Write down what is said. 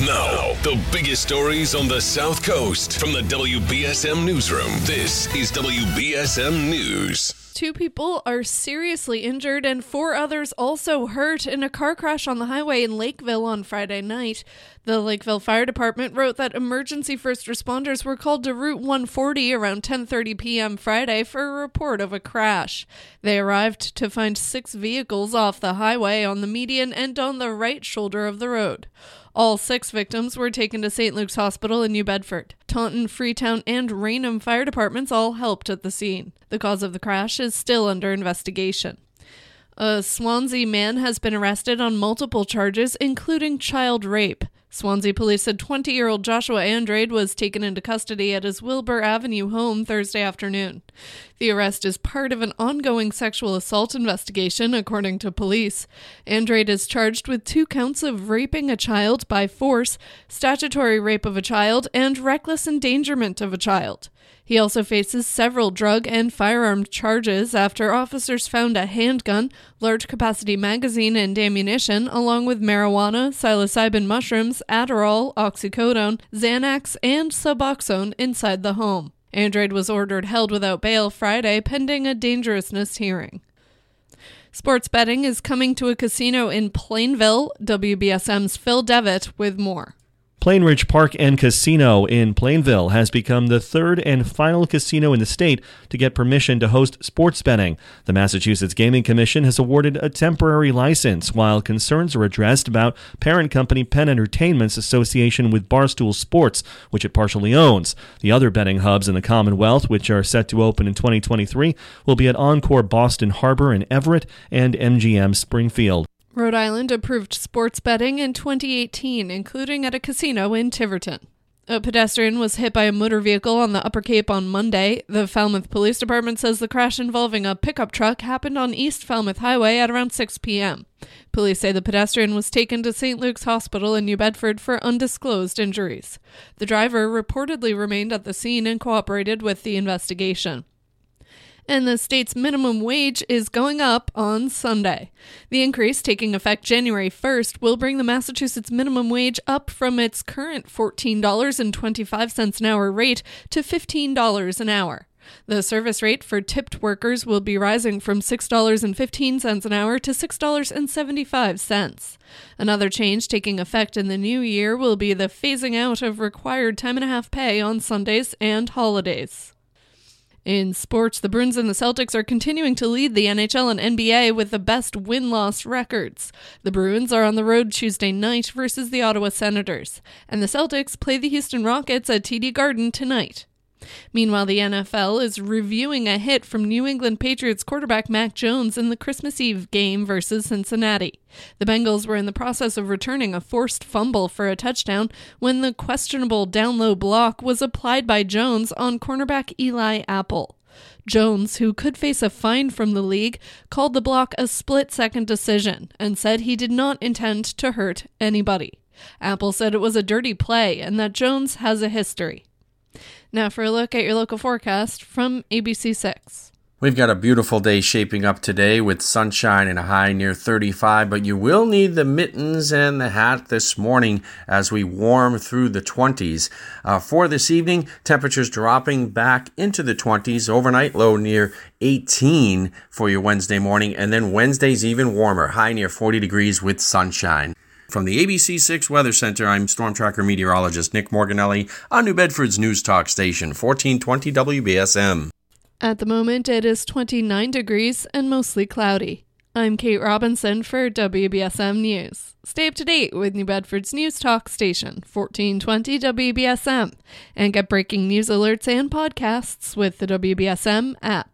Now, the biggest stories on the South Coast from the WBSM Newsroom. This is WBSM News. Two people are seriously injured and four others also hurt in a car crash on the highway in Lakeville on Friday night. The Lakeville Fire Department wrote that emergency first responders were called to Route 140 around 10:30 p.m. Friday for a report of a crash. They arrived to find six vehicles off the highway on the median and on the right shoulder of the road. All six victims were taken to St. Luke's Hospital in New Bedford. Taunton, Freetown, and Raynham fire departments all helped at the scene. The cause of the crash is still under investigation. A Swansea man has been arrested on multiple charges, including child rape. Swansea police said 20 year old Joshua Andrade was taken into custody at his Wilbur Avenue home Thursday afternoon. The arrest is part of an ongoing sexual assault investigation, according to police. Andrade is charged with two counts of raping a child by force, statutory rape of a child, and reckless endangerment of a child. He also faces several drug and firearm charges after officers found a handgun, large capacity magazine, and ammunition, along with marijuana, psilocybin mushrooms, Adderall, oxycodone, Xanax, and Suboxone inside the home. Andrade was ordered held without bail Friday pending a dangerousness hearing. Sports betting is coming to a casino in Plainville. WBSM's Phil Devitt with more. Plainridge Park and Casino in Plainville has become the third and final casino in the state to get permission to host sports betting. The Massachusetts Gaming Commission has awarded a temporary license while concerns are addressed about parent company Penn Entertainment's association with Barstool Sports, which it partially owns. The other betting hubs in the Commonwealth, which are set to open in 2023, will be at Encore Boston Harbor in Everett and MGM Springfield. Rhode Island approved sports betting in 2018, including at a casino in Tiverton. A pedestrian was hit by a motor vehicle on the Upper Cape on Monday. The Falmouth Police Department says the crash involving a pickup truck happened on East Falmouth Highway at around 6 p.m. Police say the pedestrian was taken to St. Luke's Hospital in New Bedford for undisclosed injuries. The driver reportedly remained at the scene and cooperated with the investigation and the state's minimum wage is going up on Sunday. The increase, taking effect January 1st, will bring the Massachusetts minimum wage up from its current $14.25 an hour rate to $15 an hour. The service rate for tipped workers will be rising from $6.15 an hour to $6.75. Another change taking effect in the new year will be the phasing out of required time and a half pay on Sundays and holidays. In sports, the Bruins and the Celtics are continuing to lead the NHL and NBA with the best win loss records. The Bruins are on the road Tuesday night versus the Ottawa Senators, and the Celtics play the Houston Rockets at TD Garden tonight. Meanwhile, the NFL is reviewing a hit from New England Patriots quarterback Mac Jones in the Christmas Eve game versus Cincinnati. The Bengals were in the process of returning a forced fumble for a touchdown when the questionable down low block was applied by Jones on cornerback Eli Apple. Jones, who could face a fine from the league, called the block a split second decision and said he did not intend to hurt anybody. Apple said it was a dirty play and that Jones has a history. Now, for a look at your local forecast from ABC6. We've got a beautiful day shaping up today with sunshine and a high near 35, but you will need the mittens and the hat this morning as we warm through the 20s. Uh, for this evening, temperatures dropping back into the 20s, overnight low near 18 for your Wednesday morning, and then Wednesday's even warmer, high near 40 degrees with sunshine. From the ABC6 Weather Center, I'm Storm Tracker meteorologist Nick Morganelli on New Bedford's News Talk Station, 1420 WBSM. At the moment, it is 29 degrees and mostly cloudy. I'm Kate Robinson for WBSM News. Stay up to date with New Bedford's News Talk Station, 1420 WBSM, and get breaking news alerts and podcasts with the WBSM app.